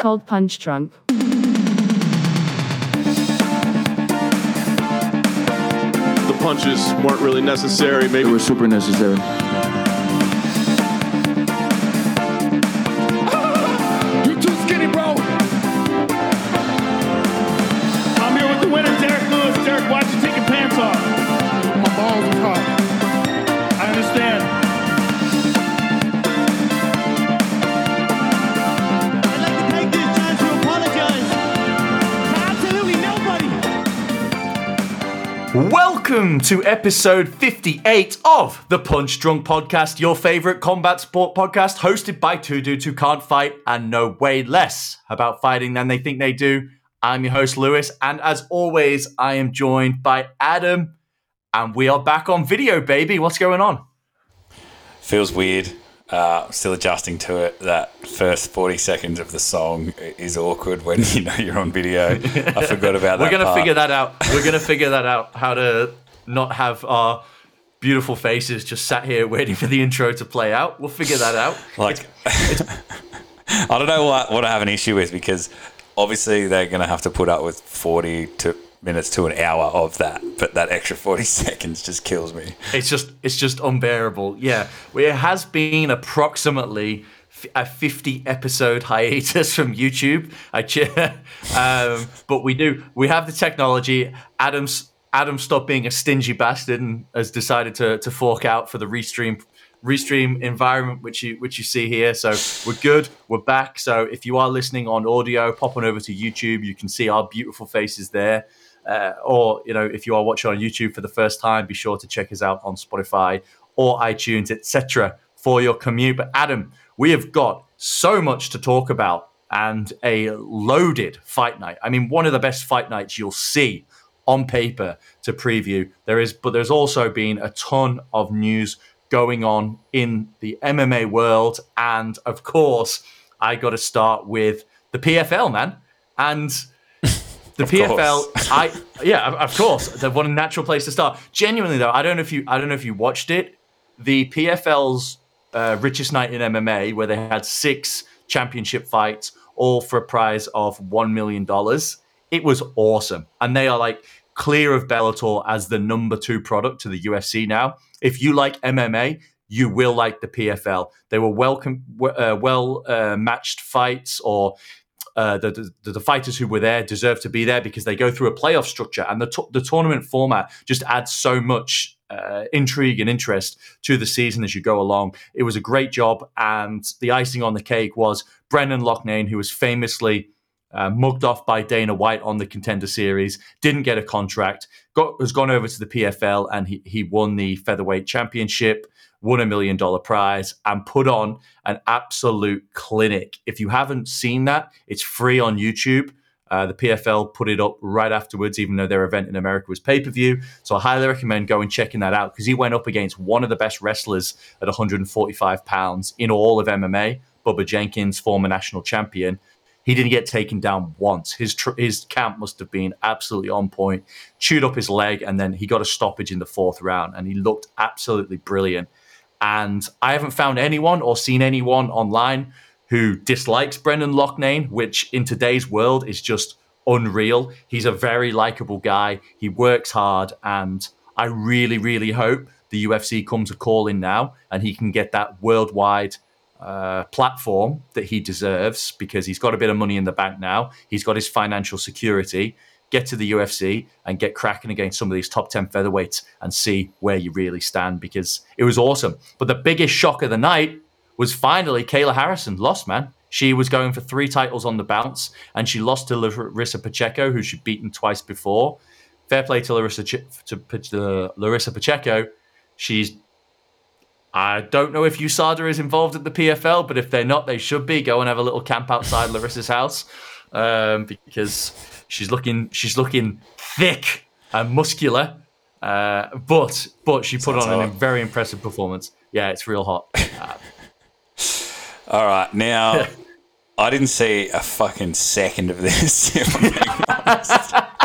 Cold Punch Drunk. The punches weren't really necessary. Maybe They were super necessary. Welcome to episode 58 of the Punch Drunk Podcast, your favorite combat sport podcast, hosted by two dudes who can't fight and know way less about fighting than they think they do. I'm your host, Lewis, and as always, I am joined by Adam, and we are back on video, baby. What's going on? feels weird. Uh, still adjusting to it. That first forty seconds of the song is awkward when you know you're on video. I forgot about that. We're gonna figure that out. We're gonna figure that out. How to not have our beautiful faces just sat here waiting for the intro to play out. We'll figure that out. Like, I don't know what what I have an issue with because obviously they're gonna have to put up with forty to minutes to an hour of that, but that extra forty seconds just kills me. It's just it's just unbearable. Yeah, it has been approximately f- a 50 episode hiatus from YouTube. I um, but we do we have the technology. Adam's Adam stopped being a stingy bastard and has decided to to fork out for the restream restream environment which you which you see here. So we're good we're back. So if you are listening on audio pop on over to youtube. You can see our beautiful faces there. Uh, or you know if you are watching on youtube for the first time be sure to check us out on spotify or itunes etc for your commute. But adam we have got so much to talk about and a loaded fight night. I mean one of the best fight nights you'll see on paper to preview there is but there's also been a ton of news going on in the mma world and of course i got to start with the pfl man and the PFL. I yeah, of- of course, the one natural place to start. Genuinely though, I don't know if you, I don't know if you watched it. The PFL's uh, richest night in MMA, where they had six championship fights, all for a prize of one million dollars. It was awesome, and they are like clear of Bellator as the number two product to the UFC now. If you like MMA, you will like the PFL. They were welcome, uh, well uh, matched fights, or uh, the, the the fighters who were there deserve to be there because they go through a playoff structure, and the the tournament format just adds so much uh, intrigue and interest to the season as you go along. It was a great job, and the icing on the cake was Brendan Loughnane, who was famously uh, mugged off by Dana White on the Contender Series, didn't get a contract, got has gone over to the PFL, and he he won the featherweight championship won a million dollar prize and put on an absolute clinic. If you haven't seen that, it's free on YouTube. Uh, the PFL put it up right afterwards, even though their event in America was pay per view. So I highly recommend going checking that out because he went up against one of the best wrestlers at 145 pounds in all of MMA, Bubba Jenkins, former national champion. He didn't get taken down once. His tr- his camp must have been absolutely on point. Chewed up his leg, and then he got a stoppage in the fourth round, and he looked absolutely brilliant. And I haven't found anyone or seen anyone online who dislikes Brendan Loughnane, which in today's world is just unreal. He's a very likable guy. He works hard, and I really, really hope the UFC comes a call in now and he can get that worldwide uh, platform that he deserves because he's got a bit of money in the bank now. He's got his financial security. Get to the UFC and get cracking against some of these top 10 featherweights and see where you really stand because it was awesome. But the biggest shock of the night was finally Kayla Harrison lost, man. She was going for three titles on the bounce and she lost to Larissa Pacheco, who she'd beaten twice before. Fair play to Larissa, Ch- to, to Larissa Pacheco. She's I don't know if USADA is involved at the PFL, but if they're not, they should be. Go and have a little camp outside Larissa's house um, because she's looking she's looking thick and muscular. Uh, but but she put Sounds on a very impressive performance. Yeah, it's real hot. Uh, All right, now I didn't see a fucking second of this.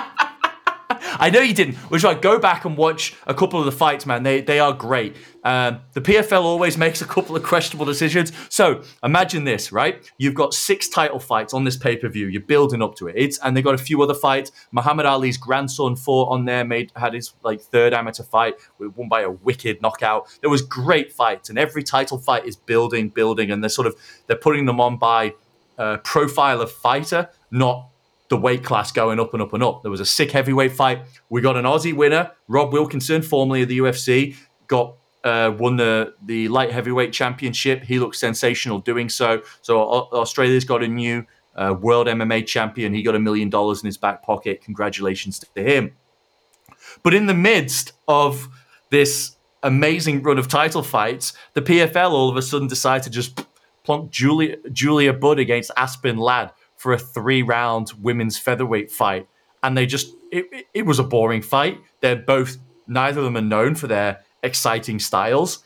I know you didn't. Which like go back and watch a couple of the fights, man. They they are great. Um, the PFL always makes a couple of questionable decisions. So imagine this, right? You've got six title fights on this pay per view. You're building up to it. It's and they got a few other fights. Muhammad Ali's grandson fought on there, made had his like third amateur fight, won by a wicked knockout. There was great fights, and every title fight is building, building, and they're sort of they're putting them on by uh, profile of fighter, not the weight class going up and up and up. There was a sick heavyweight fight. We got an Aussie winner, Rob Wilkinson, formerly of the UFC, got uh, won the the light heavyweight championship. He looks sensational doing so. So Australia's got a new uh, world MMA champion. He got a million dollars in his back pocket. Congratulations to him. But in the midst of this amazing run of title fights, the PFL all of a sudden decided to just plonk Julia Julia Budd against Aspen Ladd for a three round women's featherweight fight, and they just it, it, was a boring fight. They're both neither of them are known for their exciting styles.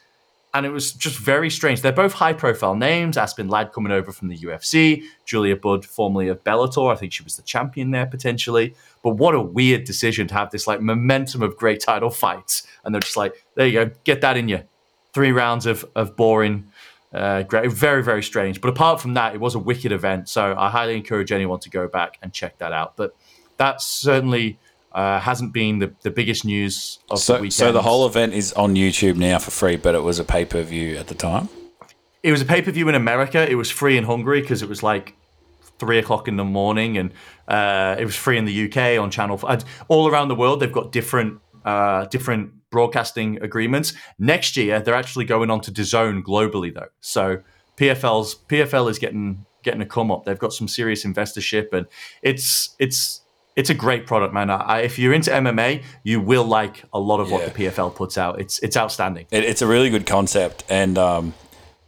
And it was just very strange. They're both high profile names. Aspen Ladd coming over from the UFC, Julia Budd, formerly of Bellator. I think she was the champion there potentially. But what a weird decision to have this like momentum of great title fights. And they're just like, there you go, get that in you. Three rounds of, of boring, uh, great, very, very strange. But apart from that, it was a wicked event. So I highly encourage anyone to go back and check that out. But that certainly uh, hasn't been the, the biggest news of the So, weekend. so the whole event is on YouTube now for free, but it was a pay per view at the time. it was a pay per view in America. It was free in Hungary because it was like three o'clock in the morning, and uh, it was free in the UK on Channel. F- all around the world, they've got different uh, different broadcasting agreements. Next year, they're actually going on to DAZN globally, though. So PFL's PFL is getting getting a come up. They've got some serious investorship, and it's it's. It's a great product, man. I, if you're into MMA, you will like a lot of Yeah. what the PFL puts out. It's it's outstanding. It, it's a really good concept, and um,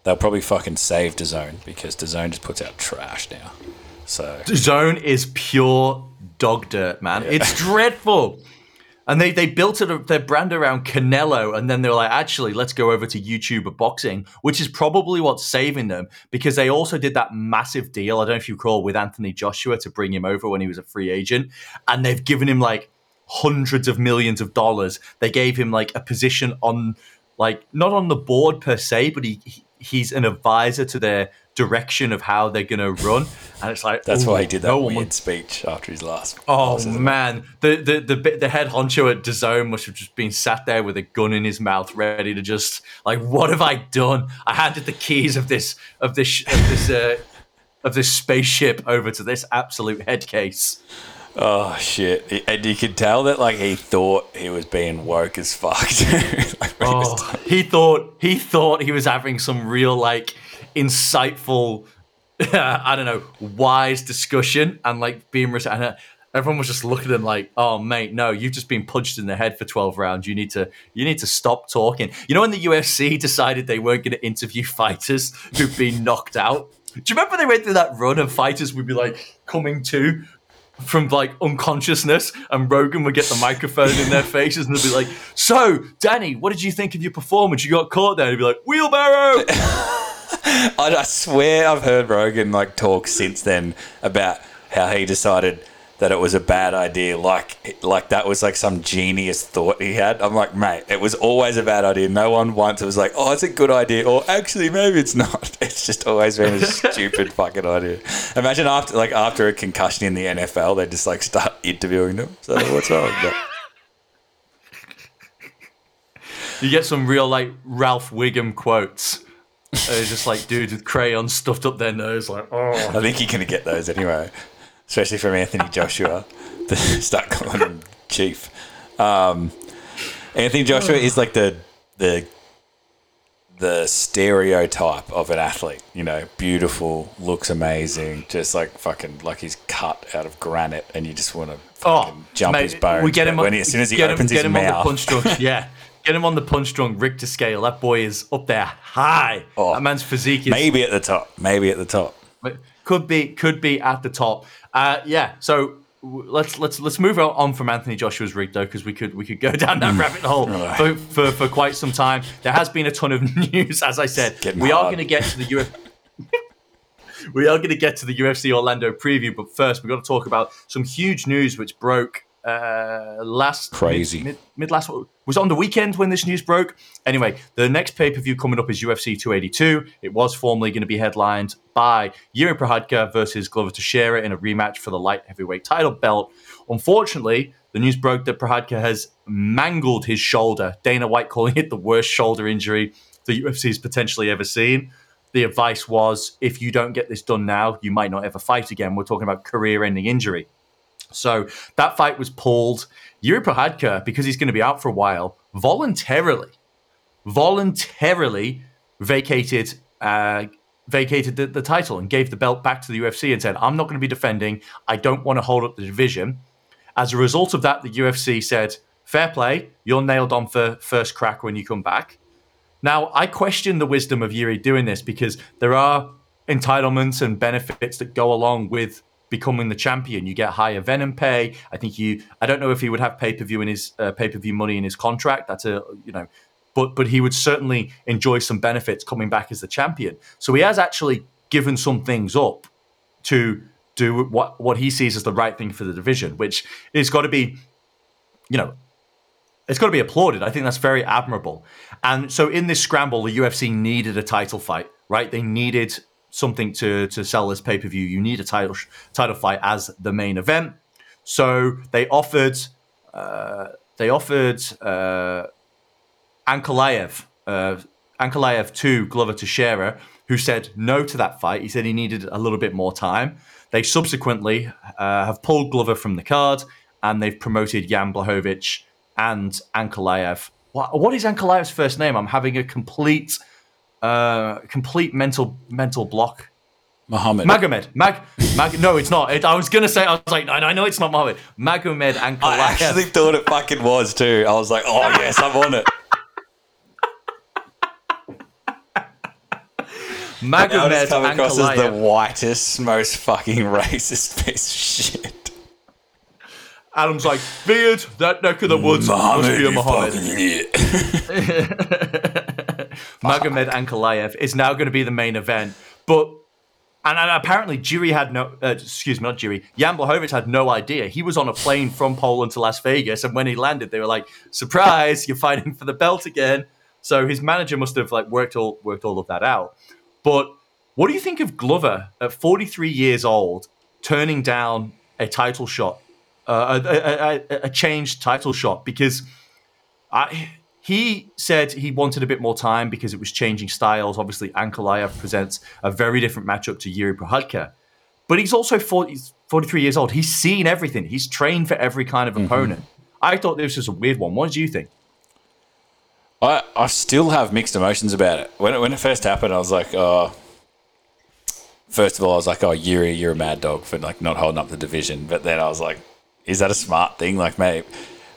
they'll probably fucking save DAZN because DAZN just puts out trash now. So Zone is pure dog dirt, man. It's dreadful. And they, they built it, their brand around Canelo, and then they were like, actually, let's go over to YouTuber boxing, which is probably what's saving them because they also did that massive deal. I don't know if you recall with Anthony Joshua to bring him over when he was a free agent, and they've given him like hundreds of millions of dollars. They gave him like a position on, like not on the board per se, but he he's an advisor to their direction of how they're going to run. And it's like that's why he did that no one weird would- speech after his last. Oh man, the the the bit the head honcho at DAZN must have just been sat there with a gun in his mouth, ready to just like, what have I done? I handed the keys of this of this of this uh, of this spaceship over to this absolute head case. Oh shit! And you could tell that like he thought he was being woke as fuck. Like, when he Oh, he thought he thought he was having some real like insightful, I don't know, wise discussion and like being res- and uh, everyone was just looking at him like, "Oh mate, no, you've just been punched in the head for twelve rounds. You need to you need to stop talking." You know when the UFC decided they weren't going to interview fighters who've been knocked out. Do you remember they went through that run and fighters would be like coming to from like unconsciousness, and Rogan would get the microphone in their faces and they'd be like, "So, Danny, what did you think of your performance? You got caught there." And he'd be like, "Wheelbarrow." I, I swear I've heard Rogan like talk since then about how he decided that it was a bad idea. Like like that was like some genius thought he had. I'm like, mate, it was always a bad idea. No one once was like, oh, it's a good idea, or actually maybe it's not. It's just always been a stupid fucking idea. Imagine after like after a concussion in the NFL, they just like start interviewing them. So what's wrong? But, you get some real like Ralph Wiggum quotes. It's just like dudes with crayons stuffed up their nose, like, oh. I think you're gonna get those anyway, especially from Anthony Joshua. to start calling him Chief. Um, Anthony Joshua is like the the the stereotype of an athlete. You know, beautiful, looks amazing, just like fucking like he's cut out of granite, and you just want to Oh, jump mate, his bones. We get him on, when he, as soon as he opens him, his mouth. on the punch drunk. Yeah, get him on the punch drunk Richter scale. That boy is up there high. Oh, that man's physique is maybe at the top, maybe at the top. Could be could be at the top. Uh, yeah. So let's let's let's move on from Anthony Joshua's rig though, because we could we could go down that rabbit hole for, for for quite some time. There has been a ton of news, as I said. We are going to get to the UFC. we are going to get to the UFC Orlando preview, but first we've got to talk about some huge news which broke uh, last Crazy. mid, mid, mid last was on the weekend when this news broke. Anyway, the next pay per view coming up is UFC 282. It was formerly going to be headlined by Yuri Prochazka versus Glover Teixeira in a rematch for the light heavyweight title belt. Unfortunately, the news broke that Prochazka has mangled his shoulder. Dana White calling it the worst shoulder injury the UFC has potentially ever seen. The advice was if you don't get this done now, you might not ever fight again. We're talking about career ending injury. So that fight was pulled. Yuri Prochazka, because he's going to be out for a while, voluntarily, voluntarily vacated uh, vacated the, the title and gave the belt back to the UFC and said, "I'm not going to be defending. I don't want to hold up the division." As a result of that, the UFC said, "Fair play. You're nailed on for first crack when you come back." Now, I question the wisdom of Yuri doing this because there are entitlements and benefits that go along with becoming the champion. You get higher venom pay. I think you. I don't know if he would have pay per view in his uh, pay per view money in his contract. That's a you know, but but he would certainly enjoy some benefits coming back as the champion. So he has actually given some things up to do what what he sees as the right thing for the division, which is got to be, you know, it's got to be applauded. I think that's very admirable. And so in this scramble, the UFC needed a title fight, right? They needed something to to sell this pay per view. You need a title title fight as the main event. So they offered uh, they offered uh, Ankalaev uh, Ankalaev to Glover Teixeira, who said no to that fight. He said he needed a little bit more time. They subsequently uh, have pulled Glover from the card and they've promoted Jan Blachowicz and Ankalaev. What, what is Ankalaev's first name? I'm having a complete uh, complete mental mental block. Muhammad. Magomed. Mag, Mag. No, it's not. It, I was gonna say. I was like, I, I know it's not Mohammed. Magomed Ankalaev. I actually thought it fucking was too. I was like, oh yes, I'm on it. Magomed it's come across as the whitest, most fucking racist piece of shit. Adam's like, beard, that neck of the woods must be a Muhammad. Magomed Ankalaev is now going to be the main event, but and, and apparently Jiri had no, uh, excuse me, not Jiri, Jan Blachowicz had no idea. He was on a plane from Poland to Las Vegas, and when he landed, they were like, "Surprise, you're fighting for the belt again." So his manager must have like worked all worked all of that out. But what do you think of Glover at 43 years old turning down a title shot, uh, a, a, a, a changed title shot? Because I, he said he wanted a bit more time because it was changing styles. Obviously, Ankalaev presents a very different matchup to Yuri Prochazka. But he's also 40, he's 43 years old. He's seen everything. He's trained for every kind of mm-hmm. opponent. I thought this was a weird one. What did you think? I, I still have mixed emotions about it. When it, when it first happened, I was like, oh. First of all, I was like, oh, Yuri, you're a mad dog for like not holding up the division. But then I was like, is that a smart thing? Like, maybe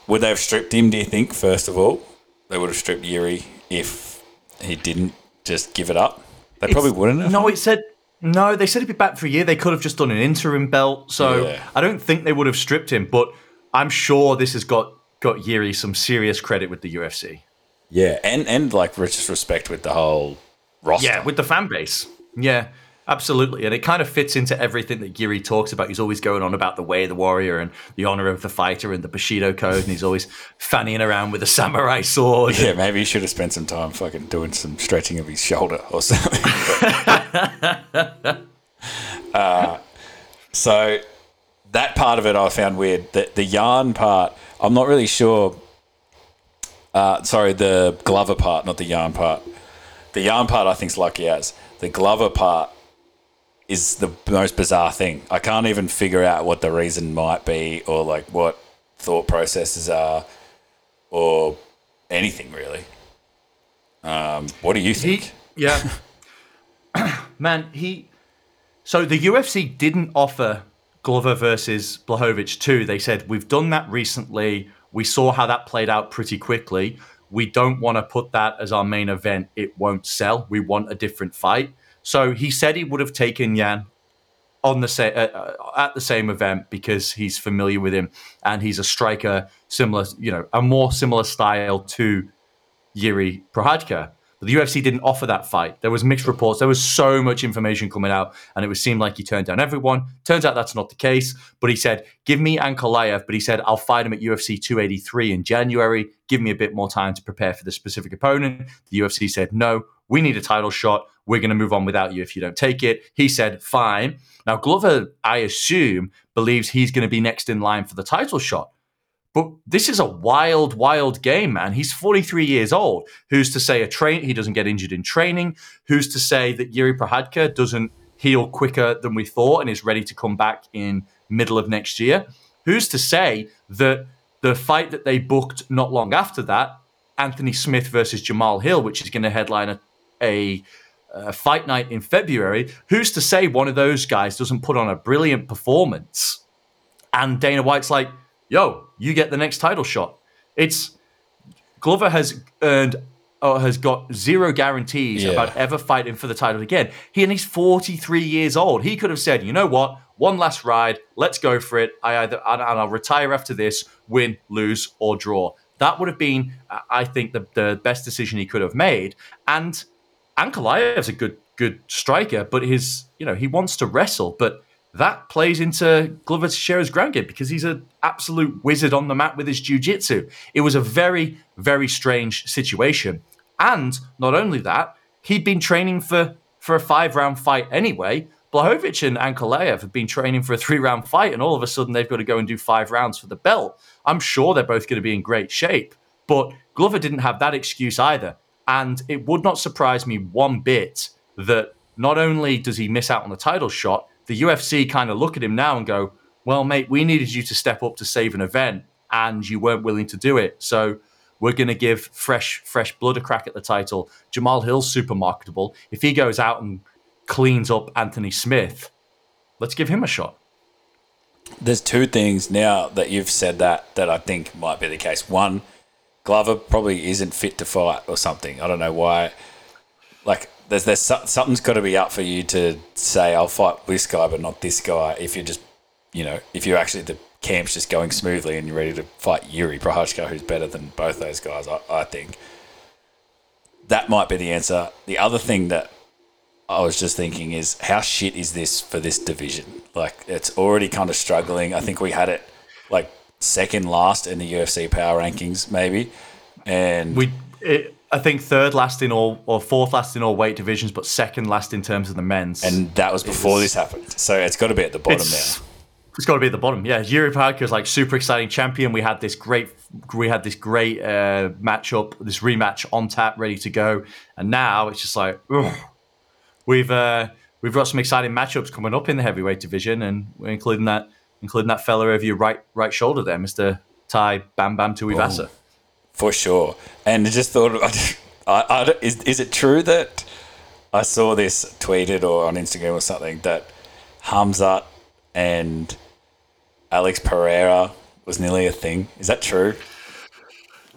would they have stripped him? Do you think? First of all, they would have stripped Yuri if he didn't just give it up. They probably wouldn't have. No, it said no. They said he'd be back for a year. They could have just done an interim belt. So Yeah. I don't think they would have stripped him. But I'm sure this has got got Yuri some serious credit with the UFC. Yeah, and and like just respect with the whole roster. Yeah, with the fan base. Yeah, absolutely. And it kind of fits into everything that Jiri talks about. He's always going on about the way of the warrior and the honor of the fighter and the Bushido code. And he's always fannying around with a samurai sword. Yeah, maybe he should have spent some time fucking doing some stretching of his shoulder or something. uh, so that part of it I found weird. The, the yarn part, I'm not really sure. Uh, sorry, the Glover part, not the yarn part. The yarn part I think's lucky as. The Glover part is the most bizarre thing. I can't even figure out what the reason might be or like what thought processes are or anything really. Um, what do you think? He, yeah. Man, he. So the UFC didn't offer Glover versus Blachowicz 2. They said, We've done that recently. We saw how that played out pretty quickly. We don't want to put that as our main event. It won't sell. We want a different fight. So he said he would have taken Yan on the sa- uh, uh, at the same event because he's familiar with him and he's a striker similar, you know, a more similar style to Yuri Prochazka. But the UFC didn't offer that fight. There was mixed reports. There was so much information coming out, and it was seemed like he turned down everyone. Turns out that's not the case. But he said, "Give me Ankalaev," but he said, "I'll fight him at UFC 283 in January. Give me a bit more time to prepare for the specific opponent." The UFC said, "No, we need a title shot. We're going to move on without you if you don't take it." He said, "Fine." Now Glover, I assume, believes he's going to be next in line for the title shot. But this is a wild, wild game, man. He's 43 years old. Who's to say a train he doesn't get injured in training? Who's to say that Yuri Prochazka doesn't heal quicker than we thought and is ready to come back in middle of next year? Who's to say that the fight that they booked not long after that, Anthony Smith versus Jamal Hill, which is going to headline a, a, a fight night in February, who's to say one of those guys doesn't put on a brilliant performance? And Dana White's like, yo, you get the next title shot. It's Glover has earned or has got zero guarantees Yeah. about ever fighting for the title again. He and he's 43 years old. He could have said, you know what, one last ride, let's go for it. I either and and I'll retire after this, win, lose, or draw. That would have been, uh, I think, the, the best decision he could have made. And Ankalaev's a good good striker, but his you know he wants to wrestle, but that plays into Glover Teixeira's ground game because he's an absolute wizard on the mat with his jiu-jitsu. It was a very very strange situation, and not only that, he'd been training for for a five round fight anyway. Blachowicz and Ankalaev have been training for a three round fight, and all of a sudden they've got to go and do five rounds for the belt. I'm sure they're both going to be in great shape, but Glover didn't have that excuse either. And it would not surprise me one bit that not only does he miss out on the title shot, the UFC kind of look at him now and go, well, mate, we needed you to step up to save an event and you weren't willing to do it. So we're going to give fresh, fresh blood a crack at the title. Jamal Hill's super marketable. If he goes out and cleans up Anthony Smith, let's give him a shot. There's two things now that you've said that that I think might be the case. One, Glover probably isn't fit to fight or something. I don't know why. Like, there's there's something's got to be up for you to say I'll fight this guy but not this guy. If you're just, you know, if you're actually the camp's just going smoothly and you're ready to fight Yuri Prochazka, who's better than both those guys, I, I think that might be the answer. The other thing that I was just thinking is how shit is this for this division? Like it's already kind of struggling. I think we had it like second last in the UFC power rankings, maybe. And We, it, I think third last in all or fourth last in all weight divisions, but second last in terms of the men's. and that was before this happened. So it's got to be at the bottom now. it's got to be at the bottom. Yeah, Yuri Prochazka is like super exciting champion. We had this great, we had this great uh, matchup, this rematch on tap, ready to go, and now it's just like ugh. we've uh, we've got some exciting matchups coming up in the heavyweight division, and we're including that including that fella over your right right shoulder there, Mister Tai Bam Bam Tuivasa. For sure. And I just thought, I, I, is, is it true that I saw this tweeted or on Instagram or something that Khamzat and Alex Pereira was nearly a thing? Is that true?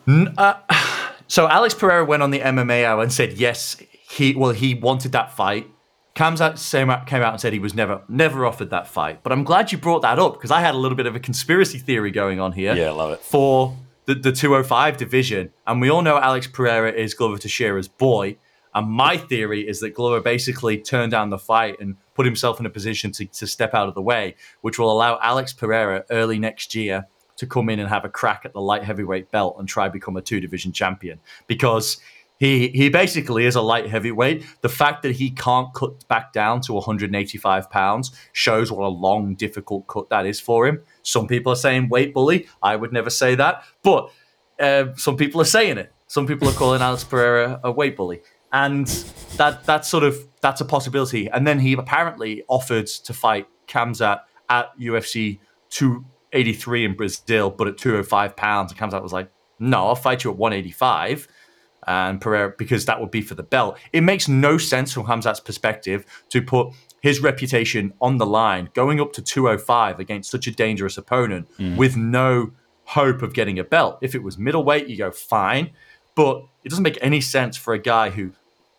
Uh, so Alex Pereira went on the MMA hour and said yes, he well he wanted that fight. Khamzat came out, came out and said he was never never offered that fight. But I'm glad you brought that up because I had a little bit of a conspiracy theory going on here. Yeah, I love it. For the, the 205 division, and we all know Alex Pereira is Glover Teixeira's boy. And my theory is that Glover basically turned down the fight and put himself in a position to, to step out of the way, which will allow Alex Pereira early next year to come in and have a crack at the light heavyweight belt and try become a two division champion because he he basically is a light heavyweight. The fact that he can't cut back down to 185 pounds shows what a long, difficult cut that is for him. Some people are saying weight bully. I would never say that, but uh, some people are saying it. Some people are calling Alex Pereira a weight bully, and that that's sort of that's a possibility. And then he apparently offered to fight Khamzat at UFC 283 in Brazil, but at 205 pounds. And Khamzat was like, "No, I'll fight you at 185." And Pereira, because that would be for the belt. It makes no sense from Khamzat's perspective to put his reputation on the line, going up to 205 against such a dangerous opponent mm. with no hope of getting a belt. If it was middleweight, you go fine, but it doesn't make any sense for a guy who,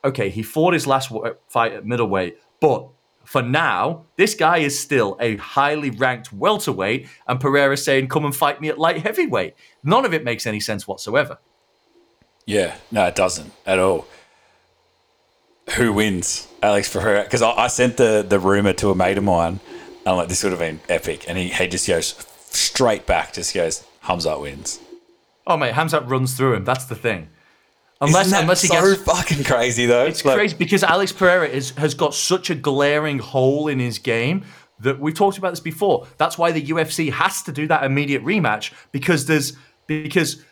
okay, he fought his last fight at middleweight, but for now, this guy is still a highly ranked welterweight, and Pereira saying, "Come and fight me at light heavyweight." None of it makes any sense whatsoever. Yeah, no, it doesn't at all. who wins, Alex Pereira? Because I, I sent the the rumor to a mate of mine. I'm like, this would have been epic, and he, he just goes straight back, just goes, Khamzat wins. Oh mate, Khamzat runs through him. That's the thing. Unless unless he so gets fucking crazy though. It's Like, crazy because Alex Pereira is, has got such a glaring hole in his game that we've talked about this before. That's why the UFC has to do that immediate rematch because there's because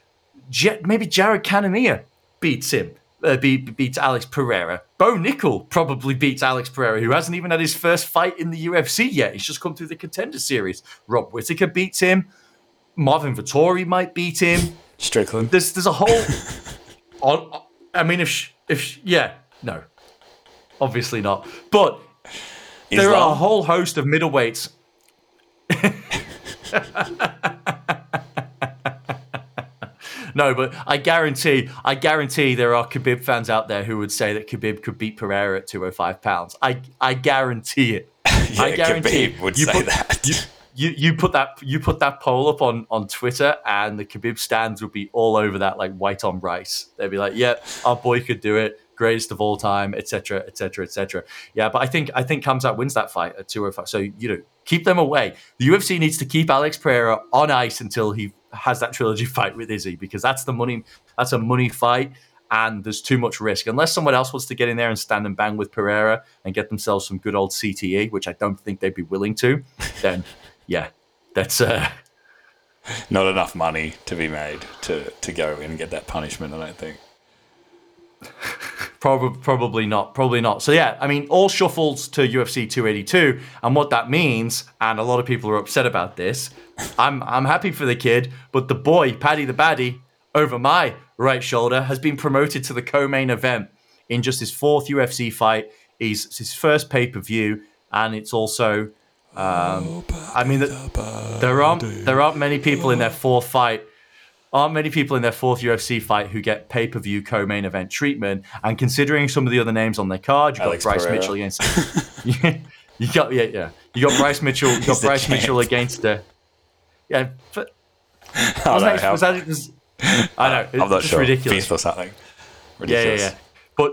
Maybe Jared Cannonier beats him, uh, be, beats Alex Pereira. Bo Nickal probably beats Alex Pereira, who hasn't even had his first fight in the UFC yet. He's just come through the contender series. Rob Whittaker beats him. Marvin Vettori might beat him Strickland. there's there's a whole on I mean if sh- if sh- yeah no obviously not but there are a whole host of middleweights No, but I guarantee, I guarantee there are Khabib fans out there who would say that Khabib could beat Pereira at 205 pounds. I, I guarantee it. Yeah, I guarantee Khabib would you say put- that. You, you put that you put that poll up on, on Twitter and the Khabib stands would be all over that like white on rice. They'd be like, "Yep, our boy could do it, greatest of all time, etc., etc., etc." Yeah, but I think I think Khamzat wins that fight at 205. So you know, keep them away. The UFC needs to keep Alex Pereira on ice until he has that trilogy fight with Izzy because that's the money. That's a money fight. And there's too much risk. Unless someone else wants to get in there and stand and bang with Pereira and get themselves some good old CTE, which I don't think they'd be willing to, then yeah, that's uh, Not enough money to be made to, to go in and get that punishment, I don't think. Probably, probably not. Probably not. So yeah, I mean, all shuffles to UFC 282, and what that means, and a lot of people are upset about this. I'm I'm happy for the kid, but the boy, Paddy the Baddy, over my right shoulder, has been promoted to the co-main event in just his fourth UFC fight. He's his first pay per view, and it's also. Um, I mean, the, there aren't there aren't many people in their fourth fight aren't many people in their fourth UFC fight who get pay per view co main event treatment. And considering some of the other names on their card, you got Alex Bryce Pereira. Mitchell against. you got yeah yeah. You got Bryce Mitchell. You got Bryce champ. Mitchell against the. Yeah, but I don't know was that, was, I know it's I'm not sure. ridiculous. Fist or something. Yeah, yeah, Ridiculous. yeah. But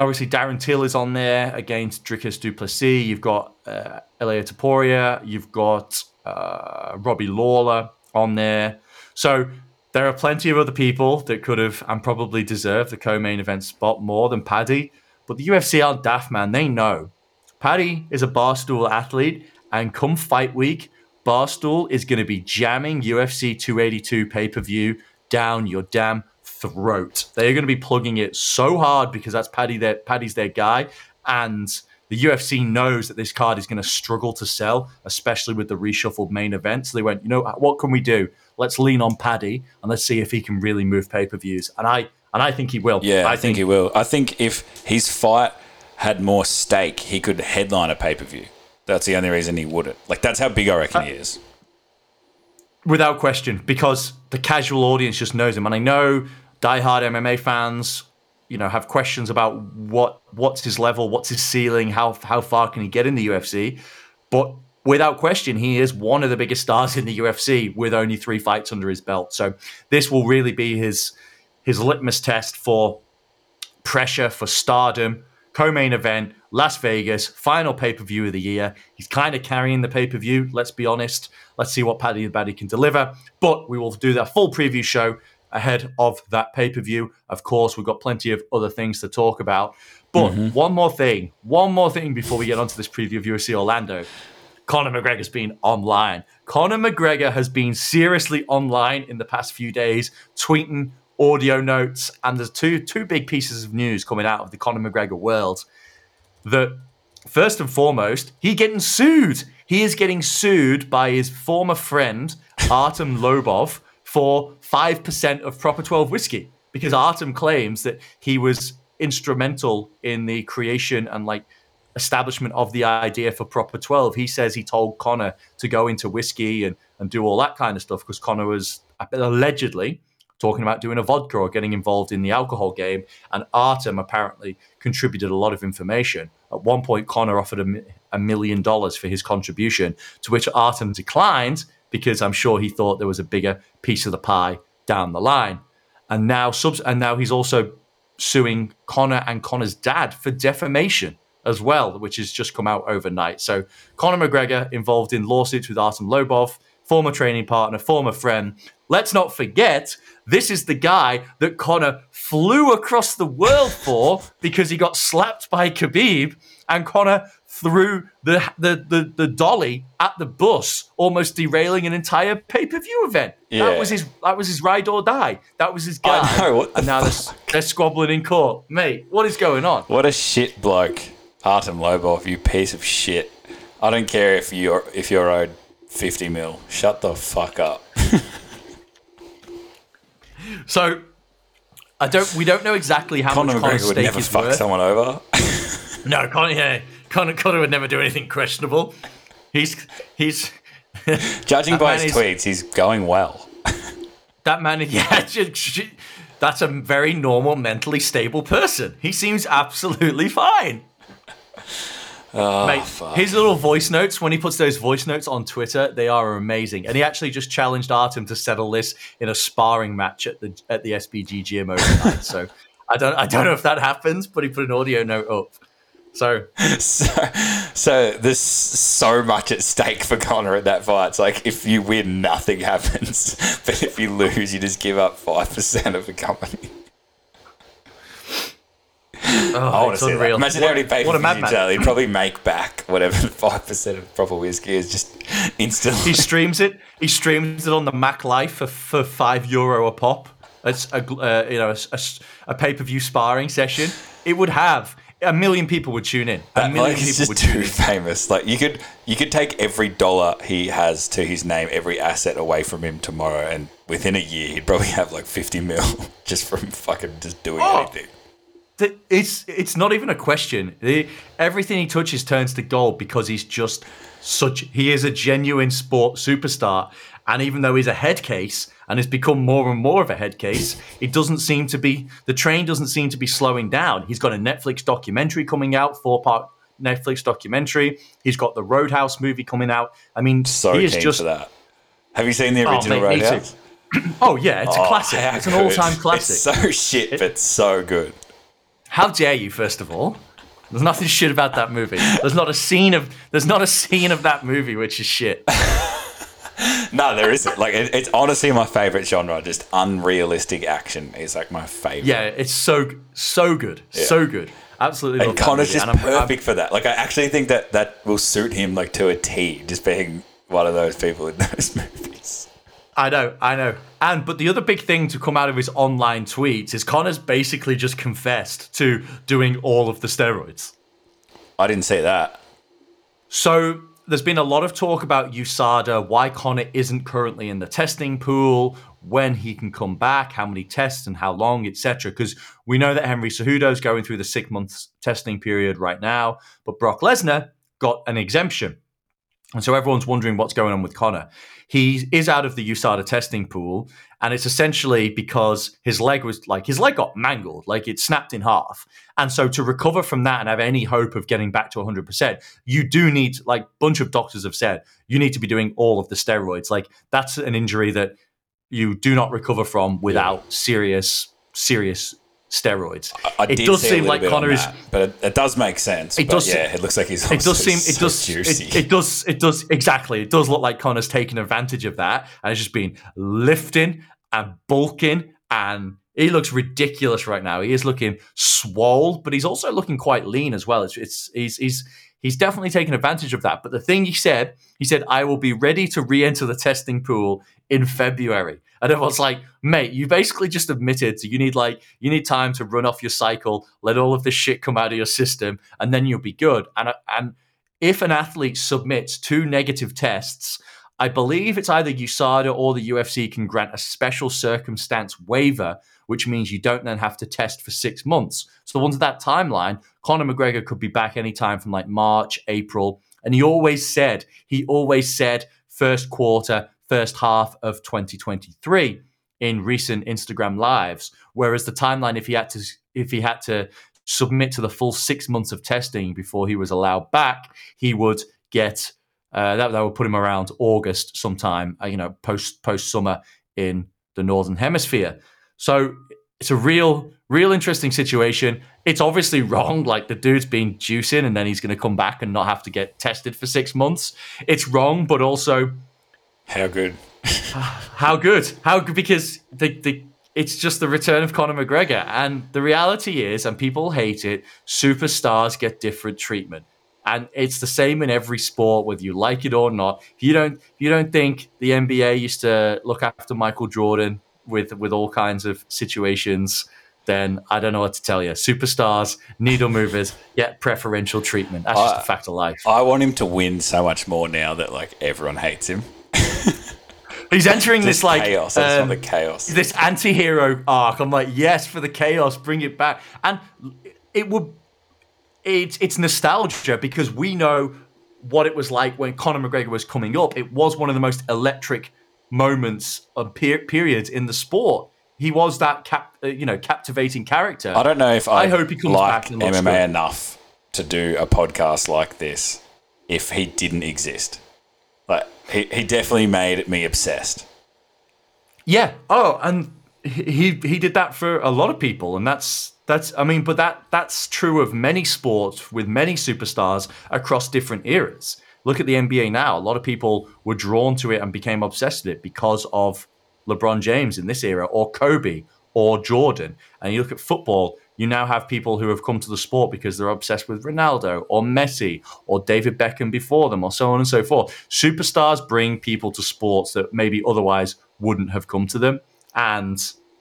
obviously, Darren Till is on there against Dricus Du Plessis. You've got uh, Ilia Topuria. You've got uh, Robbie Lawler on there. So there are plenty of other people that could have and probably deserve the co-main event spot more than Paddy. But the UFC aren't daft, man. They know. Paddy is a barstool athlete, and come fight week, Barstool is going to be jamming UFC 282 pay per view down your damn throat. They're going to be plugging it so hard because that's Paddy. Their Paddy's their guy, and the UFC knows that this card is going to struggle to sell, especially with the reshuffled main event. So they went, you know, what can we do? Let's lean on Paddy and let's see if he can really move pay per views. And I and I think he will. Yeah, I, think, he will. I think if his fight had more stake, he could headline a pay per view. That's the only reason he wouldn't. Like that's how big I reckon uh, he is. Without question, because the casual audience just knows him, and I know diehard MMA fans, you know, have questions about what what's his level, what's his ceiling, how how far can he get in the UFC, but without question, he is one of the biggest stars in the UFC with only three fights under his belt. So this will really be his his litmus test for pressure for stardom. Co-main event, Las Vegas, final pay-per-view of the year. He's kind of carrying the pay-per-view. Let's be honest. Let's see what Paddy the Baddy can deliver. But we will do that full preview show ahead of that pay-per-view. Of course, we've got plenty of other things to talk about. But mm-hmm. one more thing, one more thing before we get onto this preview of UFC Orlando. Conor McGregor's been online. Conor McGregor has been seriously online in the past few days, tweeting audio notes, and there's two two big pieces of news coming out of the Conor McGregor world. That first and foremost, he getting sued. He is getting sued by his former friend Artem Lobov for five percent of Proper Twelve whiskey because Artem claims that he was instrumental in the creation and like establishment of the idea for Proper 12. He says he told Conor to go into whiskey and, and do all that kind of stuff because Conor was allegedly talking about doing a vodka or getting involved in the alcohol game. And Artem apparently contributed a lot of information. At one point, Conor offered a, a million dollars for his contribution, to which Artem declined because I'm sure he thought there was a bigger piece of the pie down the line. And now, subs- and now he's also suing Conor and Conor's dad for defamation as well, which has just come out overnight. So Conor McGregor involved in lawsuits with Artem Lobov, former training partner, former friend. Let's not forget, this is the guy that Conor flew across the world for because he got slapped by Khabib, and Conor threw the, the, the, the dolly at the bus, almost derailing an entire pay per view event. Yeah. That was his that was his ride or die. That was his guy. I know, what and now they're, they're, squabbling in court, mate. What is going on? What a shit bloke, Artem Lobov, you piece of shit. I don't care if you're if your own 50 mil. Shut the fuck up. so I don't. We don't know exactly how Conor much Conor McGregor would never fuck worth. someone over. no, Conor, yeah, Conor, Conor would never do anything questionable. He's he's. Judging by his tweets, he's going well. that man, yeah, that's a very normal, mentally stable person. He seems absolutely fine. Oh, Mate, his little voice notes when he puts those voice notes on Twitter, they are amazing. And he actually just challenged Artem to settle this in a sparring match at the at the SBG gym overnight. so I don't I don't know if that happens, but he put an audio note up. So So, so there's so much at stake for Conor in that fight. It's like if you win, nothing happens, but if you lose, you just give up five percent of the company. I want it's to see unreal. that. Imagine What- how many pay what a per madman. views He'd probably make back whatever five percent of proper whiskey is just instantly. he streams it. He streams it on the Mac Life for, for five euro a pop. It's a uh, you know a, pay per view sparring session. It would have a million people would tune in. A That million is people just would tune too in. famous. Like you could you could take every dollar he has to his name, every asset away from him tomorrow, and within a year he'd probably have like fifty mil just from fucking just doing Oh. anything. It's it's not even a question. Everything he touches turns to gold because he's just such. He is a genuine sport superstar, and even though he's a head case and has become more and more of a head case, it doesn't seem to be. The train doesn't seem to be slowing down. He's got a Netflix documentary coming out, four part Netflix documentary. He's got the Roadhouse movie coming out. I mean, So he is just. for that. Have you seen the Oh, original mate. Roadhouse? Oh yeah, it's a Oh, classic. It's an all-time classic. It's so shit, but so good. How dare you? First of all, there's nothing shit about that movie. There's not a scene of there's not a scene of that movie which is shit. No, there isn't. Like it, it's honestly my favorite genre. Just unrealistic action is like my favorite. Yeah, it's so so good, so good. Absolutely. And Conor's just and I'm- I'm- perfect for that. Like I actually think that that will suit him like to a T. Just being one of those people in those movies. I know, I know. And but the other big thing to come out of his online tweets is Conor's basically just confessed to doing all of the steroids. I didn't say that. So there's been a lot of talk about USADA, why Conor isn't currently in the testing pool, when he can come back, how many tests and how long, etc. Because we know that Henry Cejudo is going through the six months testing period right now, but Brock Lesnar got an exemption. And so everyone's wondering what's going on with Conor. He is out of the USADA testing pool, and it's essentially because his leg was like his leg got mangled, like it snapped in half. And so to recover from that and have any hope of getting back to 100%, you do need, like a bunch of doctors have said, you need to be doing all of the steroids. Like that's an injury that you do not recover from without serious, serious steroids. I it did does see seem like Conor is that, but it, it does make sense. It does yeah, it looks like he's. it does also seem it so does it, it does it does exactly it does look like Conor's taking advantage of that and it's just been lifting and bulking and he looks ridiculous right now. He is looking swole, but he's also looking quite lean as well. It's, it's he's he's he's definitely taken advantage of that. But the thing he said, he said, "I will be ready to re-enter the testing pool in February." And everyone's like, "Mate, you basically just admitted you need like you need time to run off your cycle, let all of this shit come out of your system, and then you'll be good." And and if an athlete submits two negative tests, I believe it's either USADA or the UFC can grant a special circumstance waiver, which means you don't then have to test for six months. So once that timeline, Conor McGregor could be back anytime from like March, April. And he always said, he always said first quarter, first half of 2023 in recent Instagram lives. Whereas the timeline, if he had to if he had to submit to the full six months of testing before he was allowed back, he would get uh, that, that would put him around August sometime, uh, you know, post post summer in the northern hemisphere. So it's a real, real interesting situation. It's obviously wrong. Like the dude's been juicing, and then he's going to come back and not have to get tested for six months. It's wrong, but also How good? how good? How good? Because the, the it's just the return of Conor McGregor, and the reality is, and people hate it. Superstars get different treatment, and it's the same in every sport, whether you like it or not. If you don't, if you don't think the NBA used to look after Michael Jordan with with all kinds of situations, then I don't know what to tell you. Superstars, needle movers get preferential treatment. That's just a fact of life. I want him to win so much more now that like everyone hates him. He's entering Just this like chaos. I um, the chaos. this anti-hero arc. I'm like, yes, for the chaos, bring it back. And it would it's it's nostalgia because we know what it was like when Conor McGregor was coming up. It was one of the most electric moments of per- periods in the sport. He was that cap, uh, you know, captivating character. I don't know if I, I hope he comes like back looks MMA good. enough to do a podcast like this if he didn't exist. Like he, he definitely made me obsessed. Yeah. Oh, and he he did that for a lot of people, and that's that's I mean, but that that's true of many sports with many superstars across different eras. Look at the NBA now. A lot of people were drawn to it and became obsessed with it because of LeBron James in this era, or Kobe, or Jordan. And you look at football, you now have people who have come to the sport because they're obsessed with Ronaldo, or Messi, or David Beckham before them, or so on and so forth. Superstars bring people to sports that maybe otherwise wouldn't have come to them. And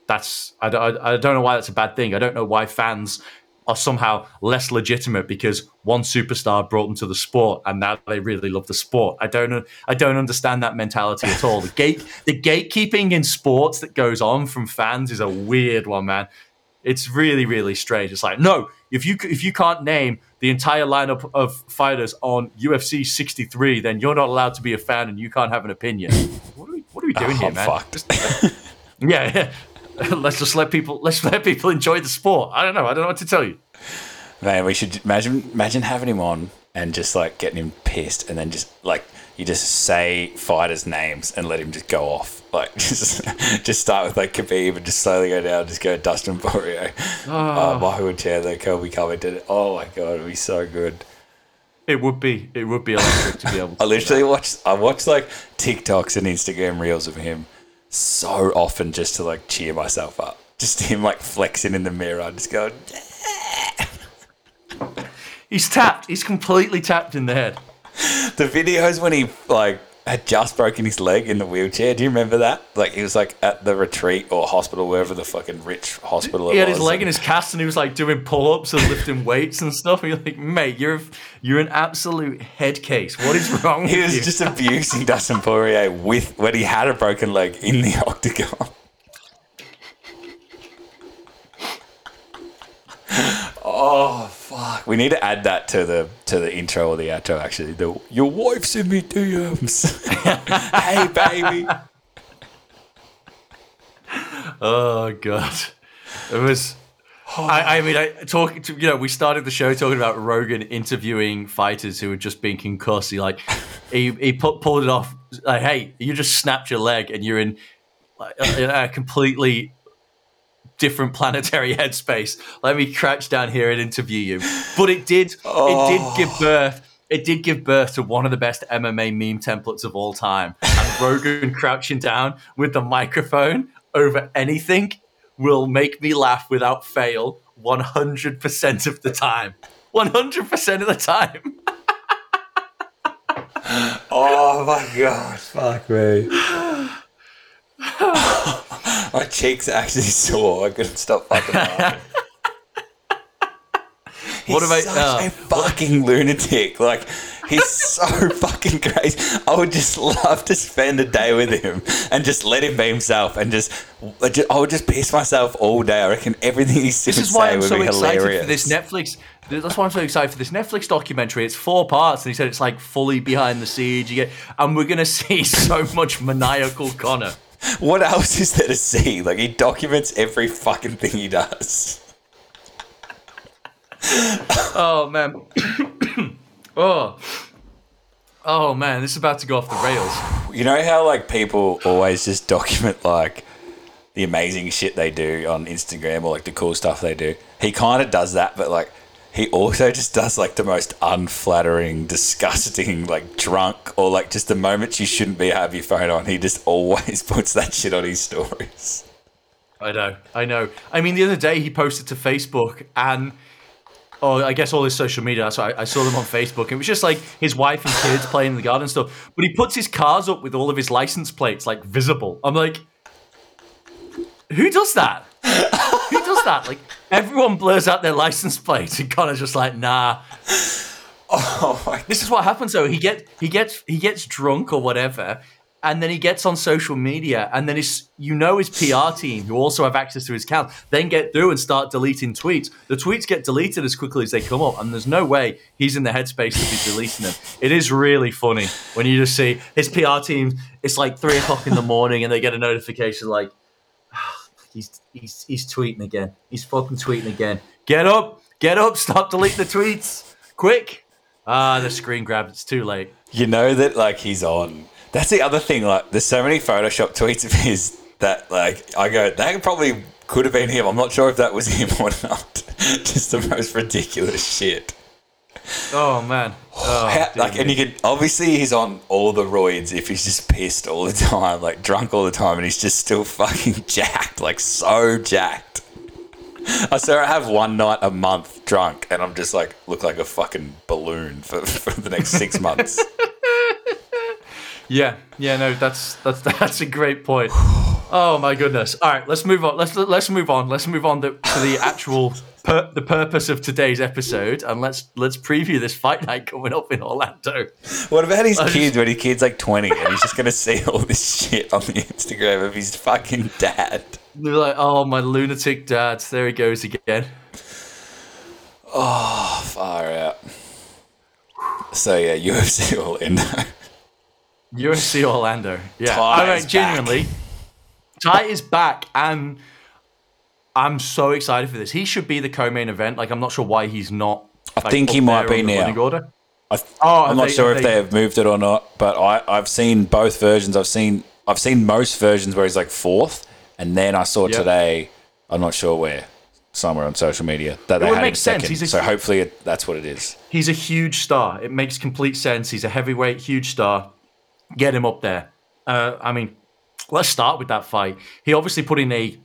that's, I, don't- I don't know why that's a bad thing. I don't know why fans are somehow less legitimate because one superstar brought them to the sport and now they really love the sport. I don't I don't understand that mentality at all. The gate the gatekeeping in sports that goes on from fans is a weird one, man. It's really really strange. It's like, no, if you if you can't name the entire lineup of fighters on UFC 63, then you're not allowed to be a fan and you can't have an opinion. What are we what are we doing Oh, here, man? Yeah, yeah. let's just let people let's let people enjoy the sport. I don't know. I don't know what to tell you. Man, we should imagine imagine having him on and just like getting him pissed, and then just like you just say fighters' names and let him just go off. Like just just start with like Khabib and just slowly go down. Just go Dustin Poirier, oh. Ah. Michael Chandler, Colby Covington. Oh my god, it'd be so good. It would be it would be electric to be able. to I literally that. watch I watch like TikToks and Instagram reels of him so often just to like cheer myself up. Just him like flexing in the mirror, I just going. He's tapped. He's completely tapped in the head. The videos when he like had just broken his leg in the wheelchair. Do you remember that? Like he was like at the retreat or hospital, wherever the fucking rich hospital it He had was. his leg in his cast and he was like doing pull ups and lifting weights and stuff. And you're like, mate, you're you're an absolute head case. What is wrong He was you? just abusing Dustin Poirier with when he had a broken leg in the octagon. Oh fuck! We need to add that to the to the intro or the outro. Actually, the your wife's in me DMs. hey baby. Oh god, it was. I, I mean, I talk. To, you know, we started the show talking about Rogan interviewing fighters who had just been concussed. He like, he he pulled it off. Like, hey, you just snapped your leg and you're in a completely different planetary headspace. Let me crouch down here and interview you. But it did. It did oh. give birth. It did give birth to one of the best MMA meme templates of all time. And Rogan crouching down with the microphone over anything will make me laugh without fail 100% of the time. 100% of the time. Oh my god! Fuck me. my cheeks are actually sore. I couldn't stop fucking laughing. What He's about- such uh, a fucking lunatic? Like he's so fucking crazy. I would just love to spend a day with him and just let him be himself and just, I would just piss myself all day. I reckon everything he's This is why I'm so excited for this Netflix. That's why I'm so excited for this Netflix documentary. It's four parts, and he said it's like fully behind the scenes. You get, and we're gonna see so much maniacal Conor. What else is there to see? Like he documents every fucking thing he does. Oh man. oh. Oh man, this is about to go off the rails. You know how like people always just document like the amazing shit they do on Instagram or like the cool stuff they do. He kind of does that, but like he also just does like the most unflattering, disgusting, like drunk or like just the moments you shouldn't be have your phone on. He just always puts that shit on his stories. I know, I know. I mean, the other day he posted to Facebook and. Oh, I guess all his social media. So I, I saw them on Facebook. It was just like his wife and kids playing in the garden and stuff. But he puts his cars up with all of his license plates like visible. I'm like, who does that? who does that? Like everyone blurs out their license plates, and Conor's just like, nah. Oh my This is what happens though. He get he gets he gets drunk or whatever, and then he gets on social media, and then his you know his PR team who also have access to his account, then get through and start deleting tweets. The tweets get deleted as quickly as they come up, and there's no way he's in the headspace to be deleting them. It is really funny when you just see his PR team. It's like three o'clock in the morning, and they get a notification like. He's, he's he's tweeting again. He's fucking tweeting again. Get up, get up, stop deleting the tweets. Quick. Ah, the screen grab, it's too late. you know that like he's on. That's the other thing. Like, there's so many Photoshop tweets of his that like I go, that probably could have been him. I'm not sure if that was him or not. Just the most ridiculous shit. Oh man. Oh, How- like, and you can obviously he's on all the roids if he's just pissed all the time, like drunk all the time, and he's just still fucking jacked, like so jacked. I swear I have one night a month drunk, and I'm just like look like a fucking balloon for, for the next six months. Yeah, yeah, no, that's that's that's a great point. Oh my goodness! All right, let's move on. Let's let's move on. Let's move on to, to the actual pur- the purpose of today's episode, and let's let's preview this fight night coming up in Orlando. What about his I just- kids when his kid's like 20 and he's just going to see all this shit on the Instagram of his fucking dad? They're like, oh my lunatic dad, there he goes again. Oh, far out. So yeah, UFC Orlando. UFC Orlando. Yeah, Tai I mean, genuinely, Tai is back, and I'm so excited for this. He should be the co-main event. Like, I'm not sure why he's not. I like, think he might be now. Order. I, Oh, I'm not they- sure if they- they have moved it or not, but I, I've seen both versions. I've seen I've seen most versions where he's like fourth, and then I saw Yep. today. I'm not sure where, somewhere on social media that they would had him sense. second. So hopefully it, that's what it is. He's a huge star. It makes complete sense. He's a heavyweight, huge star. Get him up there. Uh, I mean, let's start with that fight. He obviously put in a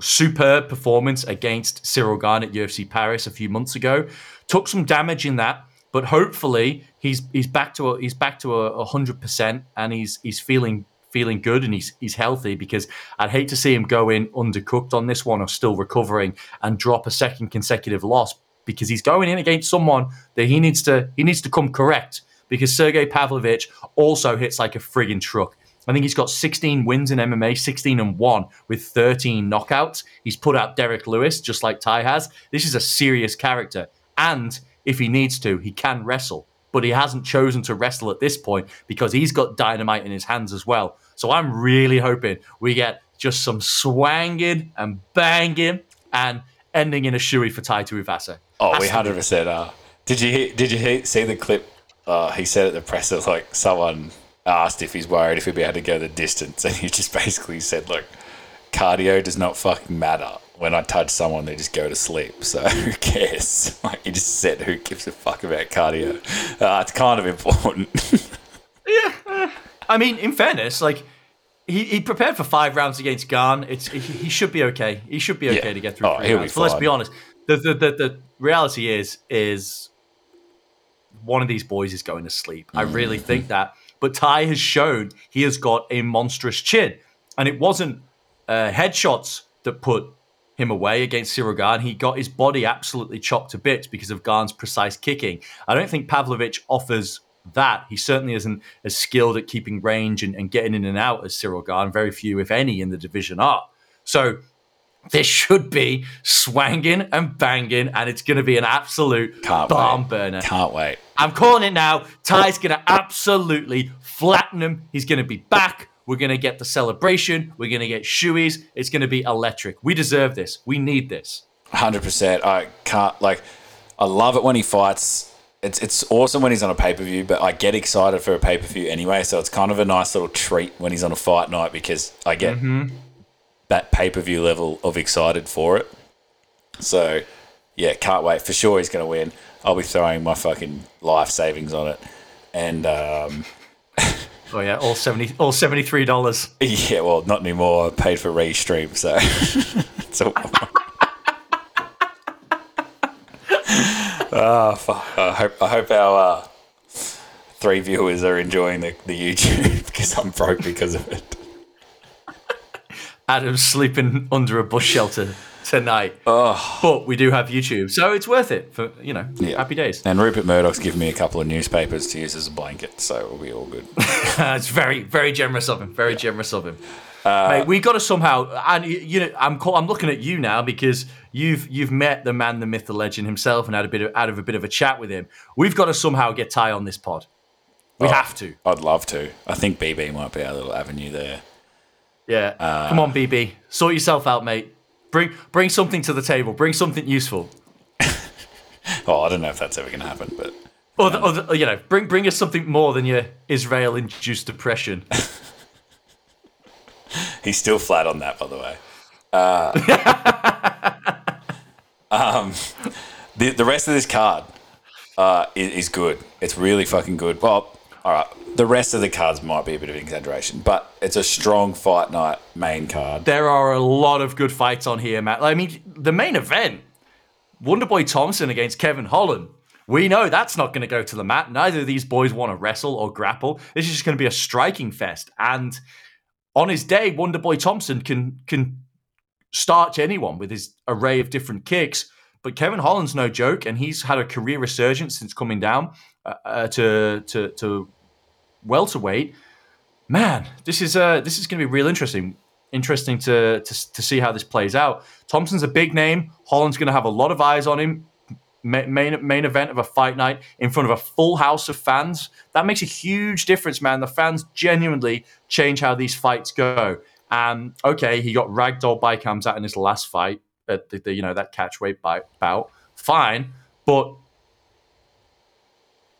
superb performance against Ciryl Gane at UFC Paris a few months ago. Took some damage in that, but hopefully he's he's back to a, he's back to a hundred percent, and he's he's feeling feeling good and he's he's healthy because I'd hate to see him go in undercooked on this one or still recovering and drop a second consecutive loss because he's going in against someone that he needs to he needs to come correct because Sergey Pavlovich also hits like a friggin' truck. I think he's got 16 wins in MMA, 16 and 1 with 13 knockouts. He's put out Derrick Lewis just like Tai has. This is a serious character. And if he needs to, he can wrestle. But he hasn't chosen to wrestle at this point because he's got dynamite in his hands as well. So I'm really hoping we get just some swanging and banging and ending in a shoey for Tai Tuivasa. Oh, Has we hundred percent are. Did you hear, did you hear, see the clip? Uh, he said at the presser like someone asked if he's worried if he'd be able to go the distance, and he just basically said "Look, cardio does not fucking matter. When I touch someone, they just go to sleep. So who cares? Like he just said, who gives a fuck about cardio? Uh, it's kind of important. Yeah. I mean, in fairness, like he, he prepared for five rounds against Gane. It's he, he should be okay. He should be okay Yeah. to get through Oh, three he'll be rounds. But let's be honest. The, the the the reality is is one of these boys is going to sleep. I really Mm-hmm. think that. But Tai has shown he has got a monstrous chin, and it wasn't uh, headshots that put him away against Gane. He got his body absolutely chopped to bits because of Gane's precise kicking. I don't think Pavlovich offers that. He certainly isn't as skilled at keeping range and, and getting in and out as Ciryl Gane. Very few, if any, in the division are. So this should be swanging and banging, and it's going to be an absolute Can't barn wait. burner. Can't wait. I'm calling it now. Tai's going to absolutely flatten him. He's going to be back. We're going to get the celebration. We're going to get shoeies. It's going to be electric. We deserve this. We need this. Hundred percent. I can't like. I love it when he fights. It's it's awesome when he's on a pay per view, but I get excited for a pay per view anyway. So it's kind of a nice little treat when he's on a fight night because I get mm-hmm. That pay per view level of excited for it. So, yeah, can't wait. For sure he's going to win. I'll be throwing my fucking life savings on it. And, um, Oh yeah, all seventy, all seventy three dollars. yeah, well, not anymore. I paid for restream, so. it's all- oh, fuck. I hope, I hope our uh, three viewers are enjoying the, the YouTube because I'm broke because of it. Adam's sleeping under a bus shelter tonight. Oh. But we do have YouTube, so it's worth it for you know. Yeah. Happy days. And Rupert Murdoch's given me a couple of newspapers to use as a blanket, so we'll be all good. it's very, very generous of him. Very generous of him. Uh, Mate, we got to somehow, and you know, I'm call, I'm looking at you now because you've you've met the man, the myth, the legend himself, and had a bit of out of a bit of a chat with him. We've got to somehow get Tai on this pod. We oh, have to. I'd love to. I think BB might be our little avenue there. Yeah. Come on, BB, sort yourself out, mate. Bring bring something to the table. Bring something useful. Oh, I don't know if that's ever going to happen, but Or, the, or the, you know, bring bring us something more than your Israel-induced depression. he's still flat on that, by the way. Uh, um, the, the rest of this card uh, is, is good. It's really fucking good. Well, all right. The rest of the cards might be a bit of an exaggeration, but it's a strong fight night main card. there are a lot of good fights on here, Matt. I mean, the main event, Wonderboy Thompson against Kevin Holland. We know that's not going to go to the mat. Neither of these boys want to wrestle or grapple. This is just going to be a striking fest. And on his day, Wonderboy Thompson can can starch anyone with his array of different kicks. But Kevin Holland's no joke, and he's had a career resurgence since coming down uh, uh, to to to welterweight. Man, this is uh this is going to be real interesting. Interesting to, to to see how this plays out. Thompson's a big name. Holland's going to have a lot of eyes on him. Ma- Main main event of a fight night in front of a full house of fans. That makes a huge difference, man. The fans genuinely change how these fights go. Um, okay, he got ragdoll by out in his last fight at the, the you know that catchweight bout. Fine, but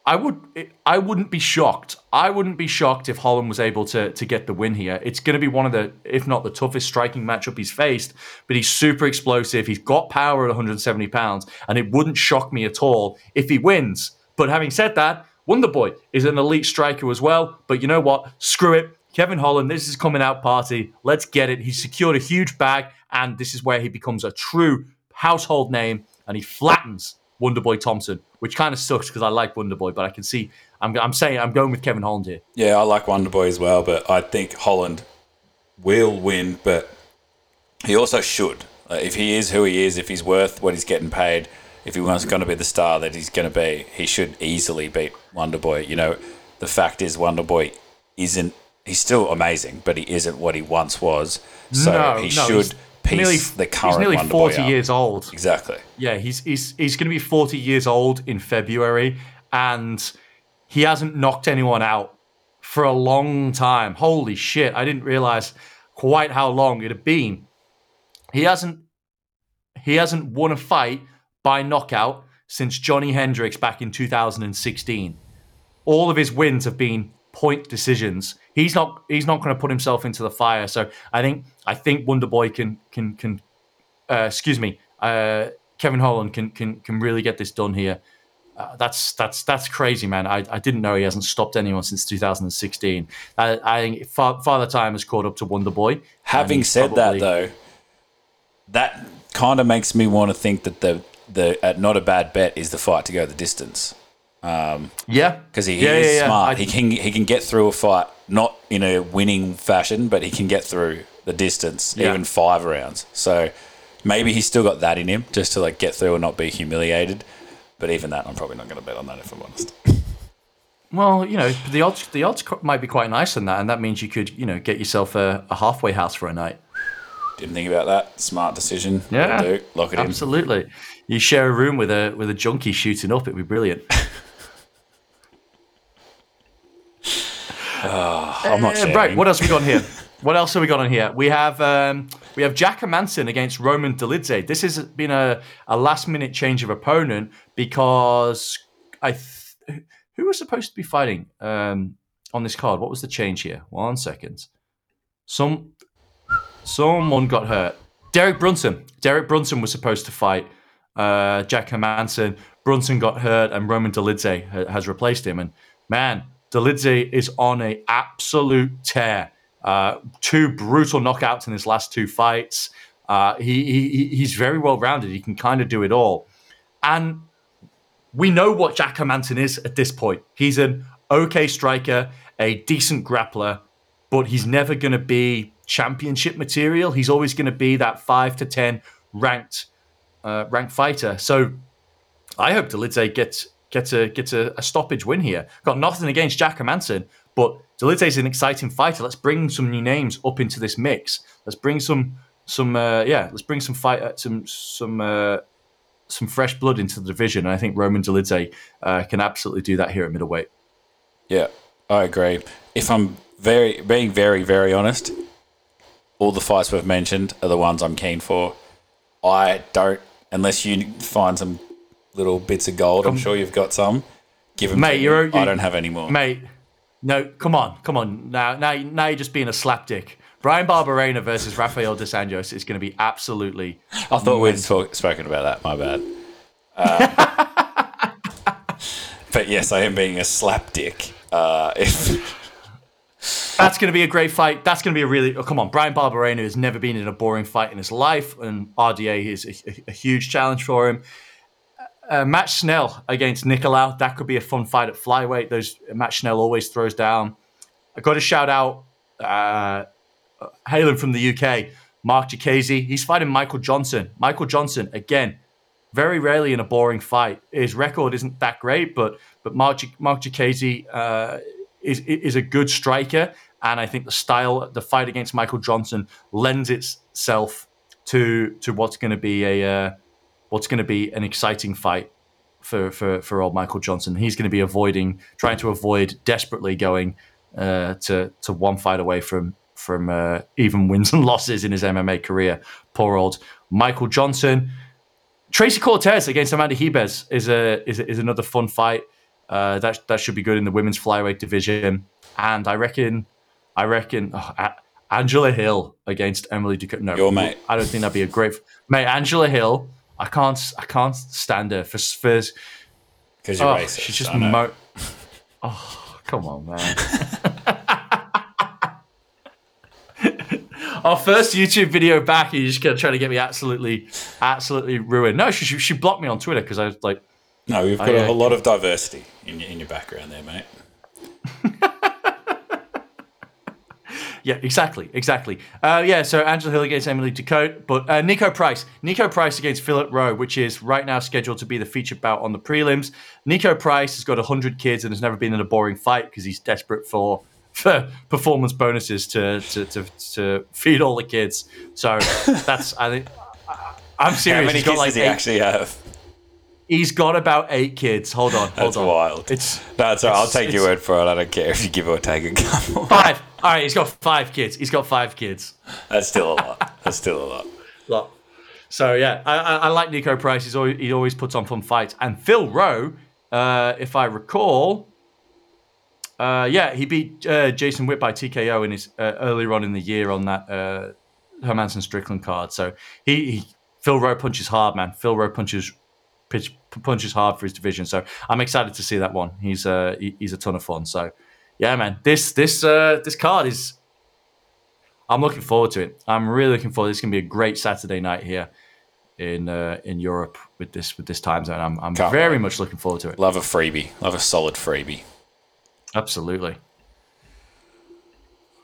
I would I wouldn't be shocked. I wouldn't be shocked if Holland was able to to get the win here. It's going to be one of the if not the toughest striking matchup he's faced, but he's super explosive. He's got power at 170 pounds, and it wouldn't shock me at all if he wins. But having said that, Wonderboy is an elite striker as well. But you know what? Screw it. Kevin Holland, this is coming out party. Let's get it. He's secured a huge bag, and this is where he becomes a true household name, and he flattens Wonderboy Thompson, which kind of sucks because I like Wonderboy, but I can see I'm, I'm saying I'm going with Kevin Holland here. Yeah, I like Wonderboy as well, but I think Holland will win, but he also should. Uh, if he is who he is, if he's worth what he's getting paid, if he was going to be the star that he's going to be, he should easily beat Wonderboy. You know, the fact is Wonderboy isn't. He's still amazing, but he isn't what he once was. So no, he no, should nearly, the current He's nearly Wonderboy 40 up. years old. Exactly. Yeah, he's he's he's going to be 40 years old in February, and he hasn't knocked anyone out for a long time. Holy shit! I didn't realize quite how long it had been. He hasn't he hasn't won a fight by knockout since Johnny Hendricks back in 2016. All of his wins have been point decisions. He's not he's not going to put himself into the fire. So I think I think Wonderboy can can can uh, excuse me, uh, Kevin Holland can can can really get this done here. Uh, that's that's that's crazy, man. I, I didn't know he hasn't stopped anyone since 2016. I, I think Fa- Father Time has caught up to Wonder Boy. Having said probably- that, though, that kind of makes me want to think that the the uh, not a bad bet is the fight to go the distance yeah, because he, he Yeah, is yeah. smart. I- he can he can get through a fight not in a winning fashion, but he can get through the distance, Yeah. even five rounds. So maybe he's still got that in him, just to like get through and not be humiliated. But even that, I'm probably not going to bet on that if I'm honest. Well, you know, the odds the odds might be quite nice on that, and that means you could you know get yourself a, a halfway house for a night. Didn't think about that. Smart decision. Yeah, lock it in. Absolutely. You share a room with a with a junkie shooting up, it'd be brilliant. I'm not Uh, right. What else have we got here? What else have we got on here? We have um, we have Jack Manson against Roman Dolidze. This has been a, a last minute change of opponent because I th- who was supposed to be fighting um, on this card? What was the change here? One second. Some someone got hurt. Derek Brunson. Derek Brunson was supposed to fight uh, Jack Hermansson. Brunson got hurt, and Roman Dolidze ha- has replaced him. And man, Dolidze is on a absolute tear. Uh, two brutal knockouts in his last two fights. Uh, he, he he's very well rounded. He can kind of do it all, and we know what Jack Hermansson is at this point. He's an okay striker, a decent grappler, but he's never going to be championship material. He's always going to be that five to ten ranked uh, ranked fighter. So I hope Dolidze gets gets a gets a, a, stoppage win here. Got nothing against Jack Hermansson, but Dolidze is an exciting fighter. Let's bring some new names up into this mix. Let's bring some some uh, yeah. Let's bring some fight uh, some some. Uh, some fresh blood into the division, and I think Roman Dolidze uh, can absolutely do that here at middleweight. Yeah, I agree. If I'm very being very very honest, all the fights we've mentioned are the ones I'm keen for. I don't unless you find some little bits of gold. I'm sure you've got some. Give them, mate. You're, I don't have any more, mate. No, come on, come on. Now, now, now you're just being a slapdick. Bryan Barberena versus Rafael dos Anjos is going to be absolutely. I thought we'd talk, spoken about that. My bad. Uh, but yes, I am being a slapdick. Uh, if that's going to be a great fight. That's going to be a really. Oh, come on, Bryan Barberena has never been in a boring fight in his life, and RDA is a, a huge challenge for him. Uh, Matt Schnell against Nicolau. That could be a fun fight at flyweight. Those Matt Schnell always throws down. I got to shout out uh, hailing from the UK, Marc Diakiese. He's fighting Michael Johnson. Michael Johnson again, very rarely in a boring fight. His record isn't that great, but but Mark Marc Diakiese uh, is is a good striker, and I think the style, the fight against Michael Johnson, lends itself to to what's going to be a uh, what's going to be an exciting fight for, for, for old Michael Johnson. He's going to be avoiding, trying to avoid desperately going uh, to to one fight away from from uh, even wins and losses in his MMA career. Poor old Michael Johnson. Tracy Cortez against Amanda Ribas is a is, is another fun fight. Uh, that that should be good in the women's flyweight division. And I reckon, I reckon oh, Angela Hill against Emily Ducote. No, Your mate. I don't think that'd be a great mate. Angela Hill. I can't I can't stand her for for because you're oh, racist. She's just mo- oh come on, man. Our first YouTube video back, you just gonna try to get me absolutely, absolutely ruined. No, she, she, she blocked me on Twitter because I was like, no, we've got I, uh, a lot of diversity in your, in your background there, mate. yeah, exactly, exactly. Uh, yeah, so Angela Hill against Emily Ducote, but uh, Niko Price, Niko Price against Philip Rowe, which is right now scheduled to be the featured bout on the prelims. Niko Price has got hundred kids and has never been in a boring fight because he's desperate for for performance bonuses to, to to, to feed all the kids. So that's I think I'm serious. How many kids like does he eight, actually have? He's got about eight kids. Hold on, hold that's on. wild. It's that's all right. I'll take your word for it. I don't care if you give or take a couple. Five. All right, he's got five kids. He's got five kids. That's still a lot. That's still a lot. lot. So yeah, I, I, I like Niko Price. He's always, he always puts on fun fights. And Phil Rowe, uh, if I recall, uh, yeah, he beat uh, Jason Witt by TKO in his uh, earlier on in the year on that uh, Hermansson Strickland card. So he, he, Phil Rowe punches hard, man. Phil Rowe punches pitch, punches hard for his division. So I'm excited to see that one. He's uh, he, he's a ton of fun. So yeah, man, this this uh, this card is. I'm looking forward to it. I'm really looking forward. It's going to be a great Saturday night here in uh, in Europe with this with this time zone. I'm I'm very wait. much looking forward to it. Love a freebie. Love a solid freebie. Absolutely.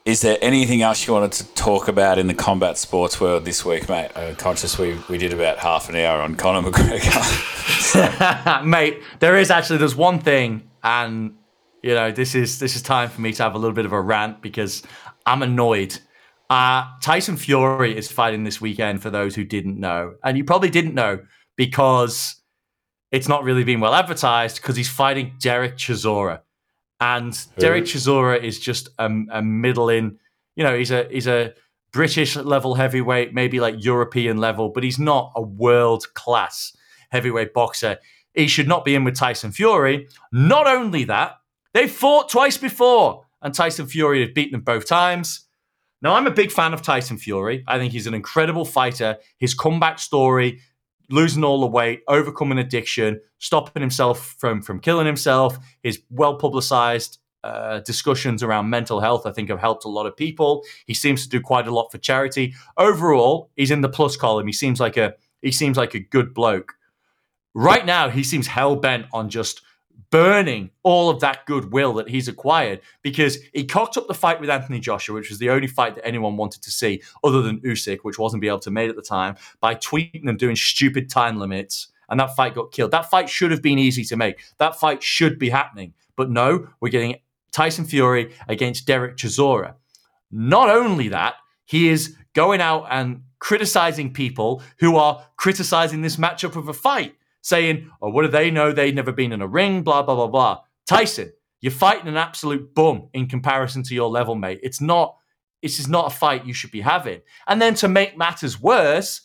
Is there anything else you wanted to talk about in the combat sports world this week, mate? I'm conscious we, we did about half an hour on Conor McGregor. mate, there is actually there's one thing, and you know this is this is time for me to have a little bit of a rant because I'm annoyed. Uh, Tyson Fury is fighting this weekend. For those who didn't know, and you probably didn't know because it's not really been well advertised because he's fighting Derek Chisora. And Who? Derek Chisora is just a, a middling, you know, he's a he's a British level heavyweight, maybe like European level, but he's not a world class heavyweight boxer. He should not be in with Tyson Fury. Not only that, they fought twice before, and Tyson Fury had beaten them both times. Now, I'm a big fan of Tyson Fury. I think he's an incredible fighter. His comeback story, losing all the weight, overcoming addiction, stopping himself from from killing himself, his well publicized uh, discussions around mental health, I think, have helped a lot of people. He seems to do quite a lot for charity. Overall, he's in the plus column. He seems like a he seems like a good bloke. Right now, he seems hell bent on just burning all of that goodwill that he's acquired because he cocked up the fight with Anthony Joshua, which was the only fight that anyone wanted to see other than Usyk, which wasn't be able to made at the time, by tweeting and doing stupid time limits. And that fight got killed. That fight should have been easy to make. That fight should be happening. But no, we're getting Tyson Fury against Derek Chisora. Not only that, he is going out and criticizing people who are criticizing this matchup of a fight saying, oh, what do they know? They've never been in a ring, blah, blah, blah, blah. Tyson, you're fighting an absolute bum in comparison to your level, mate. It's not, this is not a fight you should be having. And then to make matters worse,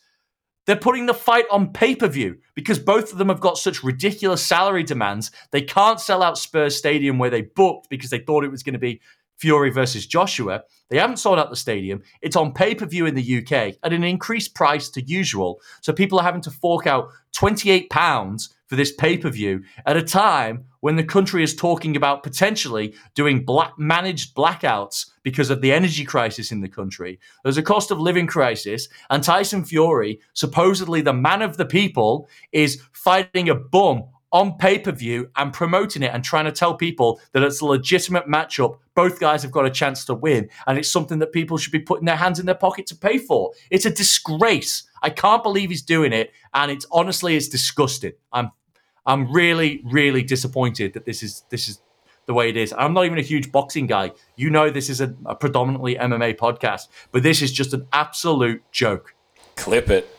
they're putting the fight on pay per view because both of them have got such ridiculous salary demands. They can't sell out Spurs Stadium where they booked because they thought it was going to be Fury versus Joshua. They haven't sold out the stadium. It's on pay per view in the UK at an increased price to usual. So people are having to fork out £28 for this pay per view at a time when the country is talking about potentially doing black, managed blackouts because of the energy crisis in the country. There's a cost of living crisis, and Tyson Fury, supposedly the man of the people, is fighting a bum on pay per view and promoting it and trying to tell people that it's a legitimate matchup. Both guys have got a chance to win, and it's something that people should be putting their hands in their pocket to pay for. It's a disgrace. I can't believe he's doing it, and it's honestly it's disgusting. I'm I'm really really disappointed that this is this is the way it is. I'm not even a huge boxing guy. You know, this is a, a predominantly MMA podcast, but this is just an absolute joke. Clip it.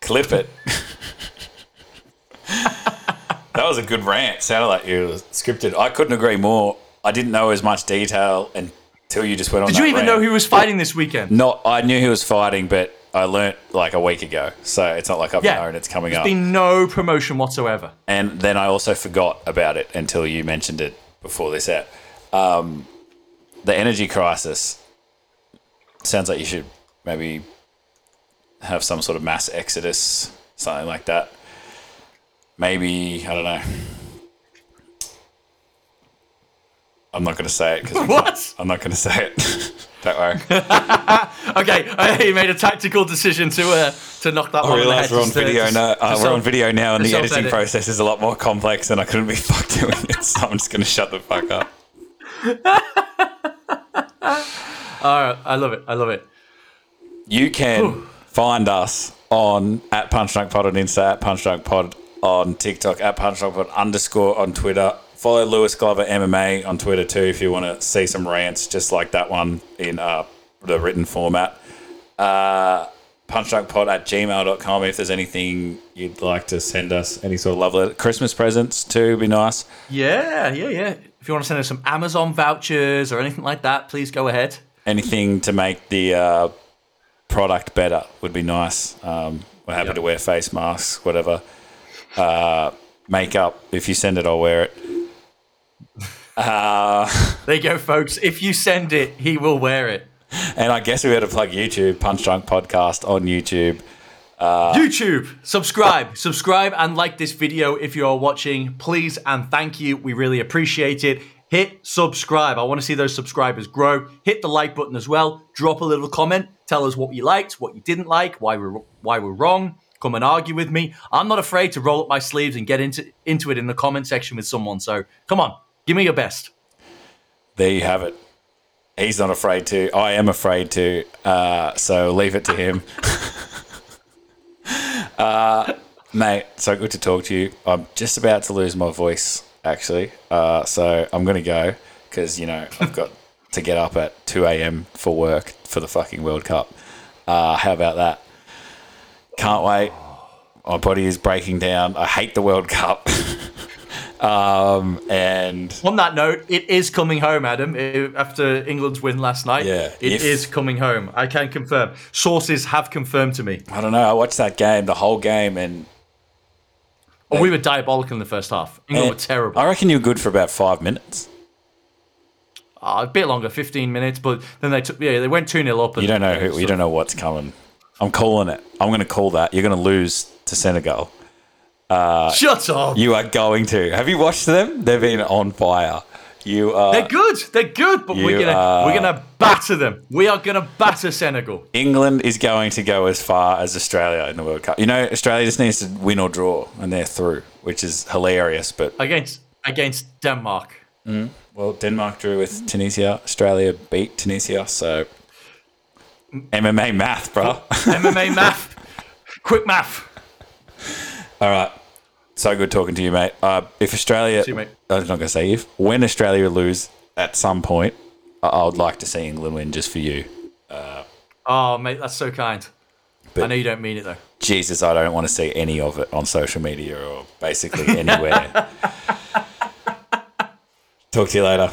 Clip it. that was a good rant. Sounded like you scripted. I couldn't agree more. I didn't know as much detail until you just went on. Did you even rant. know who was fighting this weekend? Not. I knew he was fighting, but I learnt like a week ago, so it's not like I've Yeah, known it's coming There's up. been no promotion whatsoever. and then I also forgot about it until you mentioned it before this out. Um, the energy crisis sounds like you should maybe have some sort of mass exodus, something like that. Maybe I don't know. I'm not going to say it because What? I'm not going to say it. don't worry. Okay, he made a tactical decision to uh, to knock that I one on the realise we're on just to- video now. Uh, we're on video now, and the editing self-edit. process is a lot more complex, and I couldn't be fucked doing it. So I'm just going to shut the fuck up. All right, I love it. I love it. You can find us on at Punch Drunk Pod on Insta, at Punch Drunk Pod on TikTok, at Punch Drunk Pod underscore on Twitter. Follow Lewis Glover MMA on Twitter too if you want to see some rants just like that one in uh, the written format. Uh, punchdrunkpod at gmail.com if there's anything you'd like to send us, any sort of love letter. Christmas presents too would be nice. Yeah, yeah, yeah. If you want to send us some Amazon vouchers or anything like that, please go ahead. anything to make the uh, product better would be nice. Um, we're happy Yep. to wear face masks, whatever. Uh, makeup, if you send it, I'll wear it. Uh, there you go, folks. If you send it, he will wear it. And I guess we better plug YouTube, Punch Drunk Podcast on YouTube. Uh, YouTube, subscribe, subscribe, and like this video if you are watching. Please and thank you. We really appreciate it. Hit subscribe. I want to see those subscribers grow. Hit the like button as well. Drop a little comment. Tell us what you liked, what you didn't like, why we're why we're wrong. Come and argue with me. I'm not afraid to roll up my sleeves and get into into it in the comment section with someone. So come on, give me your best. There you have it. He's not afraid to. I am afraid to. Uh, so leave it to him. uh, mate, so good to talk to you. I'm just about to lose my voice, actually. Uh, so I'm going to go because, you know, I've got to get up at 2 a.m. for work for the fucking World Cup. Uh, how about that? Can't wait. My body is breaking down. I hate the World Cup. um, and On that note, it is coming home, Adam. eh, After England's win last night, Yeah, it if- is coming home. I can confirm. Sources have confirmed to me. I don't know. I watched that game, the whole game, and Oh, we were diabolical in the first half. England were terrible. I reckon you were good for about five minutes. uh, a bit longer, 15 minutes, but then they took yeah they went two 0 up. You don't know who. You don't know what's coming. I'm calling it. I'm going to call that. You're going to lose to Senegal. Uh, Shut up. You are going to. Have you watched them? They've been on fire. You are. They're good. They're good, but we're gonna are- we're gonna batter them. We are gonna batter Senegal. England is going to go as far as Australia in the World Cup. You know, Australia just needs to win or draw, and they're through, which is hilarious. But against against Denmark. Mm. well, Denmark drew with Tunisia. Australia beat Tunisia. So MMA math, bro. MMA math, quick math. All right. So good talking to you, mate. Uh, if Australia, you, mate. I was not going to say if, when Australia lose at some point, I I would like to see England win just for you. Oh mate, that's so kind. I know you don't mean it though. Jesus, I don't want to see any of it on social media or basically anywhere. Talk to you later.